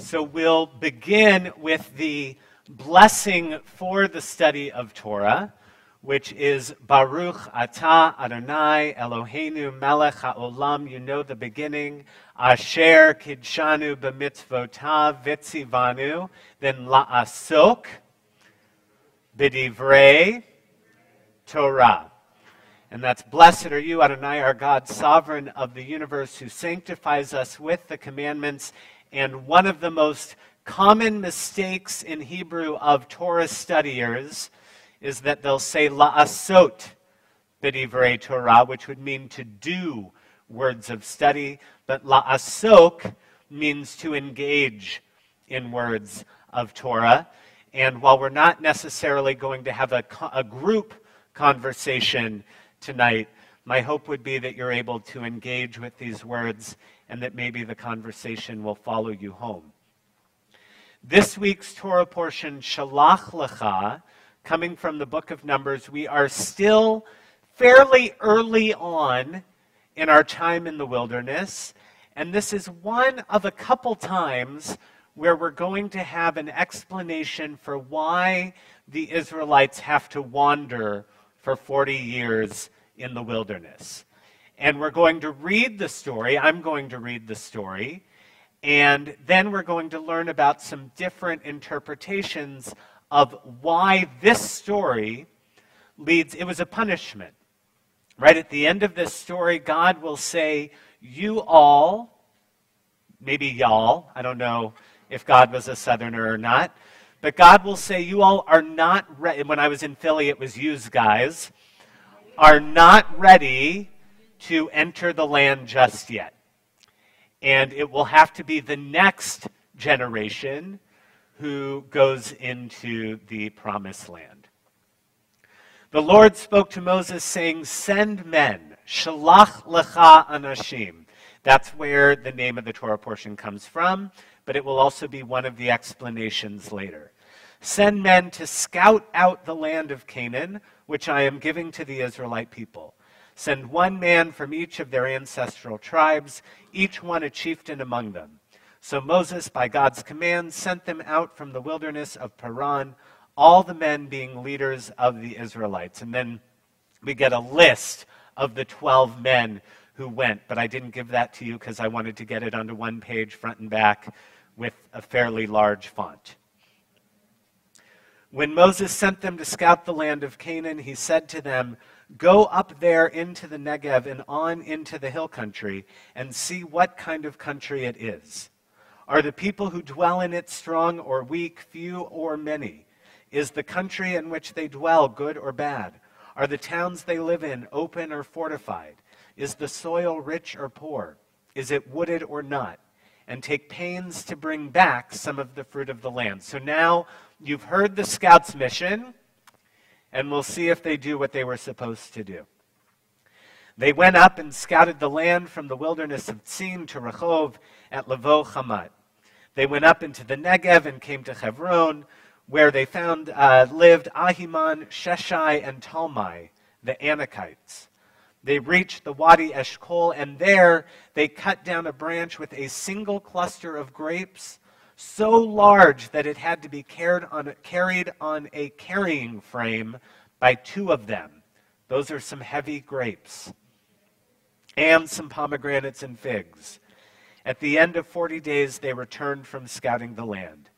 So we'll begin with the blessing for the study of Torah, which is Baruch Atah Adonai Eloheinu Melech HaOlam. You know the beginning. Asher Kidshanu B'mitzvotav Vitzivanu. Then La'asok B'divrei Torah. And that's blessed are you, Adonai, our God, sovereign of the universe, who sanctifies us with the commandments and one of the most common mistakes in Hebrew of Torah studiers is that they'll say la'asot b'divrei Torah, which would mean to do words of study, but la'asok means to engage in words of Torah. And while we're not necessarily going to have a, a group conversation tonight, my hope would be that you're able to engage with these words and that maybe the conversation will follow you home. This week's Torah portion, Shalach Lecha, coming from the book of Numbers, we are still fairly early on in our time in the wilderness. And this is one of a couple times where we're going to have an explanation for why the Israelites have to wander for 40 years in the wilderness. And we're going to read the story. I'm going to read the story. And then we're going to learn about some different interpretations of why this story leads. It was a punishment. Right at the end of this story, God will say, You all, maybe y'all, I don't know if God was a southerner or not, but God will say, You all are not ready. When I was in Philly, it was guys, are not ready to enter the land just yet. And it will have to be the next generation who goes into the promised land. The Lord spoke to Moses, saying, Send men, shalach lecha anashim. That's where the name of the Torah portion comes from, but it will also be one of the explanations later. Send men to scout out the land of Canaan, which I am giving to the Israelite people. Send one man from each of their ancestral tribes, each one a chieftain among them. So Moses, by God's command, sent them out from the wilderness of Paran, all the men being leaders of the Israelites. And then we get a list of the 12 men who went, but I didn't give that to you because I wanted to get it onto one page, front and back, with a fairly large font. When Moses sent them to scout the land of Canaan, he said to them, Go up there into the Negev and on into the hill country and see what kind of country it is. Are the people who dwell in it strong or weak, few or many? Is the country in which they dwell good or bad? Are the towns they live in open or fortified? Is the soil rich or poor? Is it wooded or not? And take pains to bring back some of the fruit of the land. So now you've heard the scout's mission and we'll see if they do what they were supposed to do. They went up and scouted the land from the wilderness of Tzin to Rehov at Lavo Hamat. They went up into the Negev and came to Hebron, where they found uh, lived Ahiman, Sheshai, and Talmai, the Anakites. They reached the Wadi Eshkol, and there they cut down a branch with a single cluster of grapes so large that it had to be carried on, carried on a carrying frame by two of them. Those are some heavy grapes. And some pomegranates and figs. At the end of 40 days, they returned from scouting the land.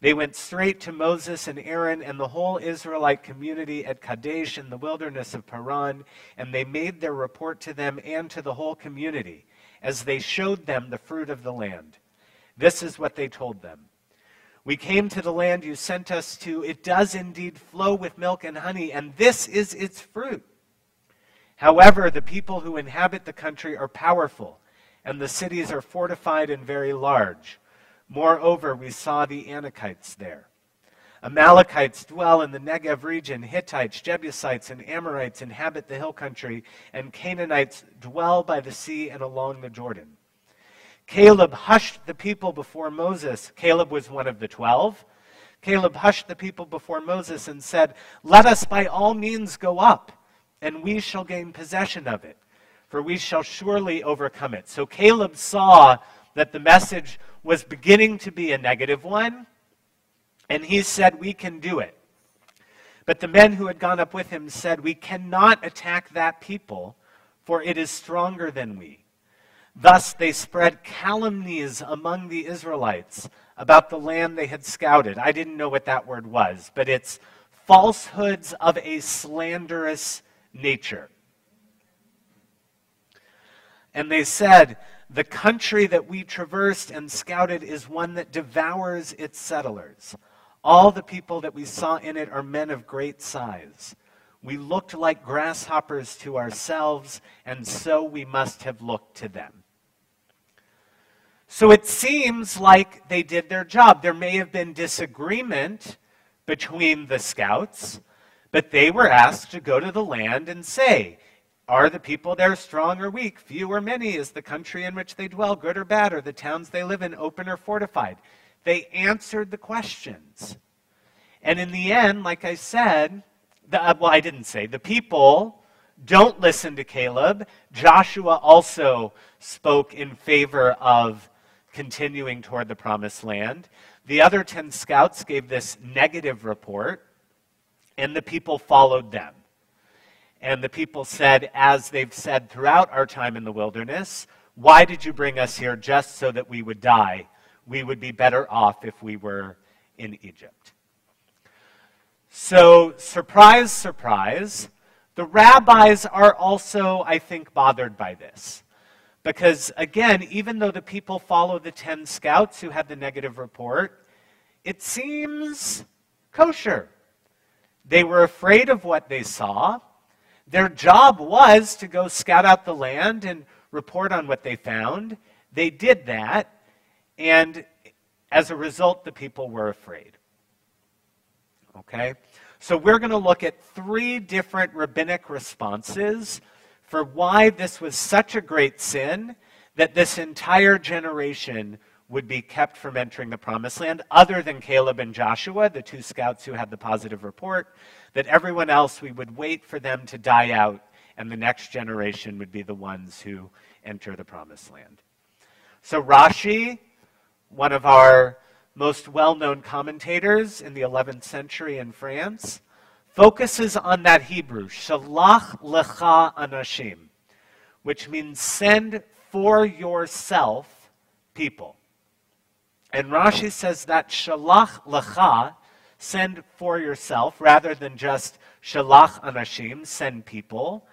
They went straight to Moses and Aaron and the whole Israelite community at Kadesh in the wilderness of Paran, and they made their report to them and to the whole community as they showed them the fruit of the land. This is what they told them. We came to the land you sent us to. It does indeed flow with milk and honey, and this is its fruit. However, the people who inhabit the country are powerful, and the cities are fortified and very large. Moreover, we saw the Anakites there. Amalekites dwell in the Negev region. Hittites, Jebusites, and Amorites inhabit the hill country, and Canaanites dwell by the sea and along the Jordan. Caleb hushed the people before Moses. Caleb was one of the twelve. Caleb hushed the people before Moses and said, Let us by all means go up, and we shall gain possession of it, for we shall surely overcome it. So Caleb saw that the message was beginning to be a negative one, and he said, We can do it. But the men who had gone up with him said, We cannot attack that people, for it is stronger than we. Thus they spread calumnies among the Israelites about the land they had scouted. I didn't know what that word was, but it's falsehoods of a slanderous nature. And they said, The country that we traversed and scouted is one that devours its settlers. All the people that we saw in it are men of great size. We looked like grasshoppers to ourselves, and so we must have looked to them. So it seems like they did their job. There may have been disagreement between the scouts, but they were asked to go to the land and say, Are the people there strong or weak? Few or many? Is the country in which they dwell good or bad? Are the towns they live in open or fortified? They answered the questions. And in the end, like I said, the, uh, well, I didn't say, the people don't listen to Caleb. Joshua also spoke in favor of continuing toward the promised land. The other 10 scouts gave this negative report, and the people followed them. And the people said, as they've said throughout our time in the wilderness, why did you bring us here just so that we would die? We would be better off if we were in Egypt. So, surprise, surprise, the rabbis are also, I think, bothered by this. Because, again, even though the people follow the 10 scouts who had the negative report, it seems kosher. They were afraid of what they saw. Their job was to go scout out the land and report on what they found. They did that, and as a result, the people were afraid. Okay? So we're going to look at three different rabbinic responses for why this was such a great sin that this entire generation would be kept from entering the promised land, other than Caleb and Joshua, the two scouts who had the positive report, that everyone else, we would wait for them to die out, and the next generation would be the ones who enter the promised land. So Rashi, one of our most well known commentators in the 11th century in France, focuses on that Hebrew, shalach lecha anashim, which means send for yourself people. And Rashi says that shalach lecha, send for yourself, rather than just shalach anashim, send people,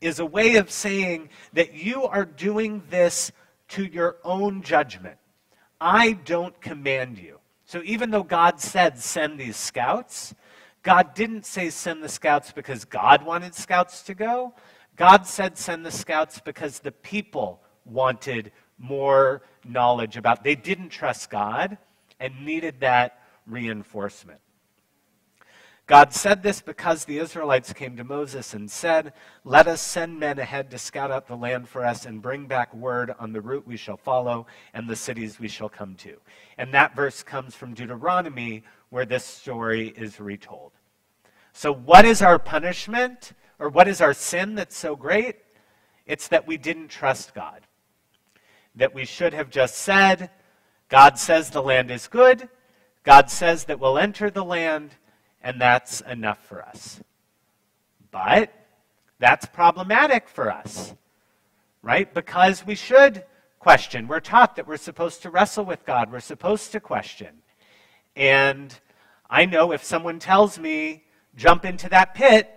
is a way of saying that you are doing this to your own judgment. I don't command you. So even though God said send these scouts, God didn't say send the scouts because God wanted scouts to go. God said send the scouts because the people wanted more knowledge about. They didn't trust God and needed that reinforcement. God said this because the Israelites came to Moses and said, Let us send men ahead to scout out the land for us and bring back word on the route we shall follow and the cities we shall come to. And that verse comes from Deuteronomy, where this story is retold. So, what is our punishment? Or what is our sin that's so great? It's that we didn't trust God. That we should have just said, God says the land is good, God says that we'll enter the land, and that's enough for us. But that's problematic for us, right? Because we should question. We're taught that we're supposed to wrestle with God, we're supposed to question. And I know if someone tells me, jump into that pit,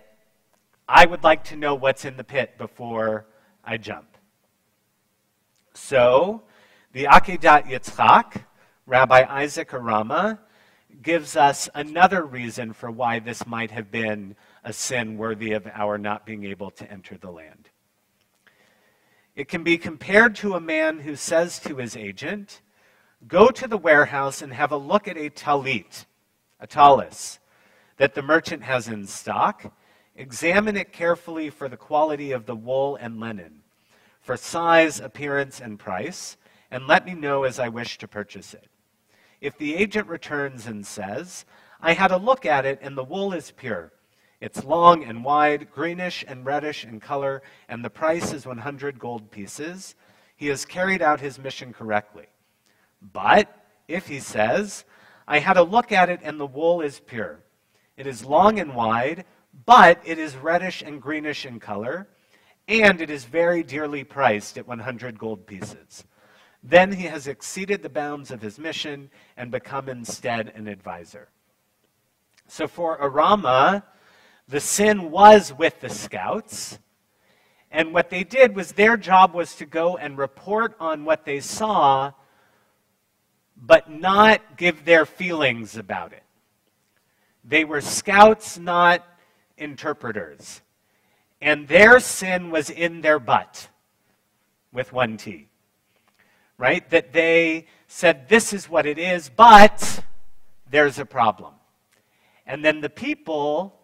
I would like to know what's in the pit before I jump. So, the Akedat Yitzchak, Rabbi Isaac Arama, gives us another reason for why this might have been a sin worthy of our not being able to enter the land. It can be compared to a man who says to his agent, Go to the warehouse and have a look at a talit, a tallis, that the merchant has in stock. Examine it carefully for the quality of the wool and linen, for size, appearance, and price, and let me know as I wish to purchase it. If the agent returns and says, I had a look at it and the wool is pure, it's long and wide, greenish and reddish in color, and the price is 100 gold pieces, he has carried out his mission correctly. But if he says, I had a look at it and the wool is pure, it is long and wide, but it is reddish and greenish in color, and it is very dearly priced at 100 gold pieces. Then he has exceeded the bounds of his mission and become instead an advisor. So for Arama, the sin was with the scouts. And what they did was their job was to go and report on what they saw, but not give their feelings about it. They were scouts, not interpreters. And their sin was in their but, with one T. Right? That they said, this is what it is, but there's a problem. And then the people,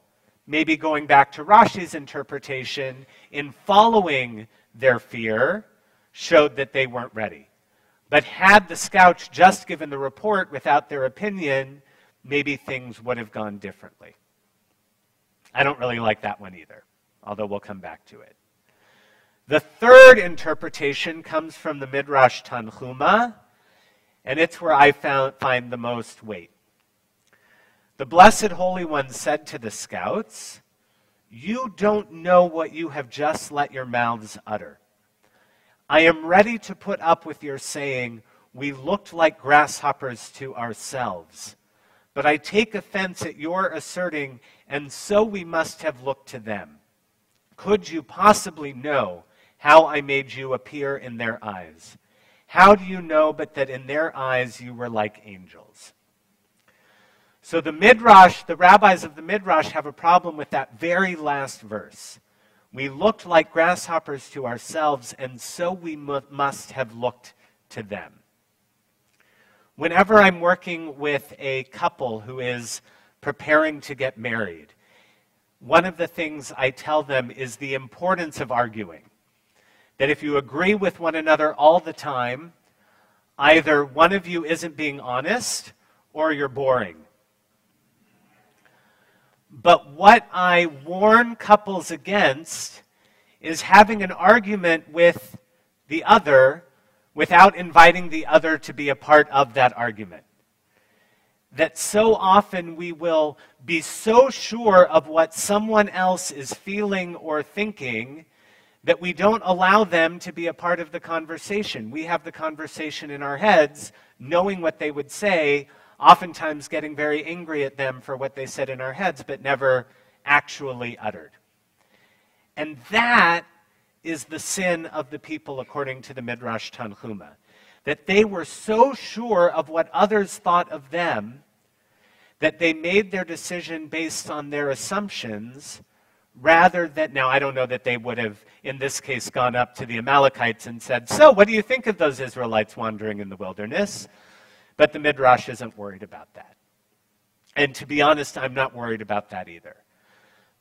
maybe going back to Rashi's interpretation, in following their fear, showed that they weren't ready. But had the scouts just given the report without their opinion, maybe things would have gone differently. I don't really like that one either, although we'll come back to it. The third interpretation comes from the Midrash Tanhuma, and it's where I found, find the most weight. The Blessed Holy One said to the scouts, You don't know what you have just let your mouths utter. I am ready to put up with your saying, We looked like grasshoppers to ourselves. But I take offense at your asserting, and so we must have looked to them. Could you possibly know how I made you appear in their eyes? How do you know but that in their eyes you were like angels? So the Midrash, the rabbis of the Midrash have a problem with that very last verse. We looked like grasshoppers to ourselves, and so we must have looked to them. Whenever I'm working with a couple who is preparing to get married, one of the things I tell them is the importance of arguing. That if you agree with one another all the time, either one of you isn't being honest or you're boring. But what I warn couples against is having an argument with the other without inviting the other to be a part of that argument. That so often we will be so sure of what someone else is feeling or thinking that we don't allow them to be a part of the conversation. We have the conversation in our heads, knowing what they would say, oftentimes getting very angry at them for what they said in our heads, but never actually uttered. And that is the sin of the people according to the Midrash Tanhuma. That they were so sure of what others thought of them that they made their decision based on their assumptions rather than, now I don't know that they would have, in this case, gone up to the Amalekites and said, So, what do you think of those Israelites wandering in the wilderness? But the Midrash isn't worried about that. And to be honest, I'm not worried about that either.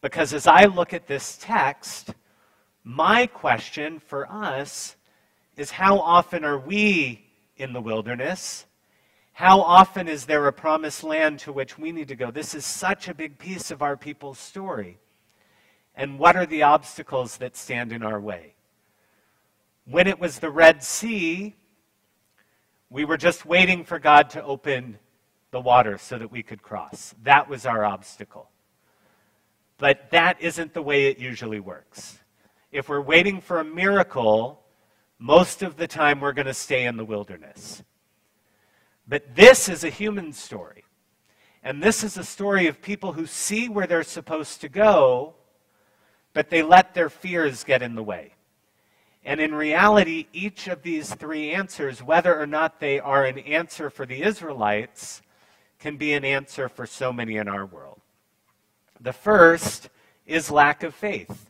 Because as I look at this text, my question for us is how often are we in the wilderness? How often is there a promised land to which we need to go? This is such a big piece of our people's story. And what are the obstacles that stand in our way? When it was the Red Sea, we were just waiting for God to open the water so that we could cross. That was our obstacle. But that isn't the way it usually works. If we're waiting for a miracle, most of the time we're going to stay in the wilderness. But this is a human story. And this is a story of people who see where they're supposed to go, but they let their fears get in the way. And in reality, each of these three answers, whether or not they are an answer for the Israelites, can be an answer for so many in our world. The first is lack of faith.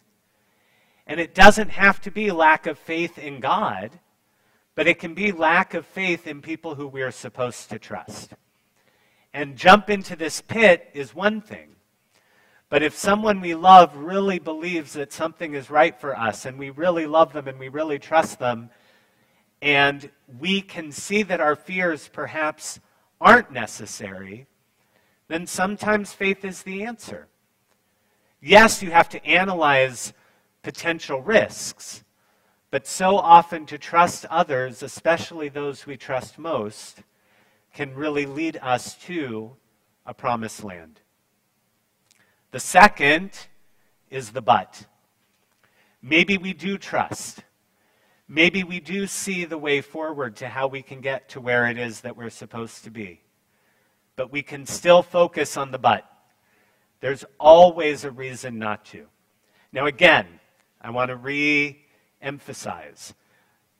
And it doesn't have to be lack of faith in God, but it can be lack of faith in people who we're supposed to trust. And jump into this pit is one thing. But if someone we love really believes that something is right for us, and we really love them and we really trust them, and we can see that our fears perhaps aren't necessary, then sometimes faith is the answer. Yes, you have to analyze potential risks, But so often to trust others, especially those we trust most, can really lead us to a promised land. The second is the but. Maybe we do trust. Maybe we do see the way forward to how we can get to where it is that we're supposed to be. But we can still focus on the but. There's always a reason not to. Now, again, I want to re emphasize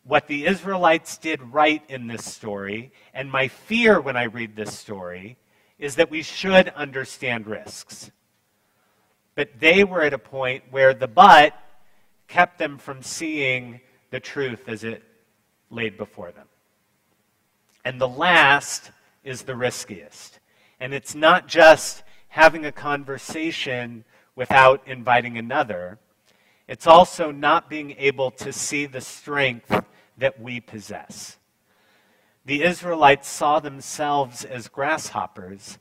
what the Israelites did right in this story, and my fear when I read this story is that we should understand risks. But they were at a point where the but kept them from seeing the truth as it laid before them. And the last is the riskiest. And it's not just having a conversation without inviting another, it's also not being able to see the strength that we possess. The Israelites saw themselves as grasshoppers,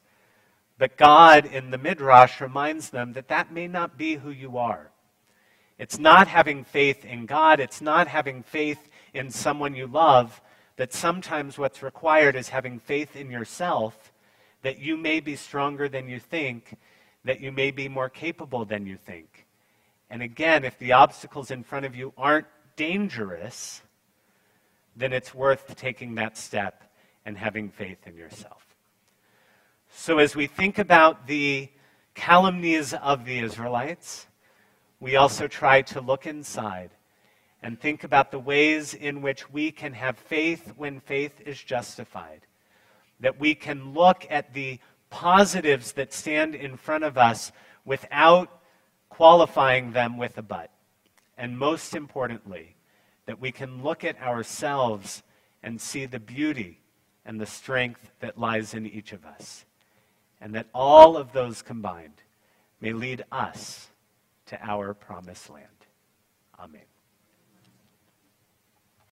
but God in the Midrash reminds them that that may not be who you are. It's not having faith in God, it's not having faith in someone you love, that sometimes what's required is having faith in yourself that you may be stronger than you think, that you may be more capable than you think. And again, if the obstacles in front of you aren't dangerous, then it's worth taking that step and having faith in yourself. So, as we think about the calumnies of the Israelites, we also try to look inside and think about the ways in which we can have faith when faith is justified. That we can look at the positives that stand in front of us without qualifying them with a but. And most importantly, that we can look at ourselves and see the beauty and the strength that lies in each of us. And that all of those combined may lead us to our promised land. Amen.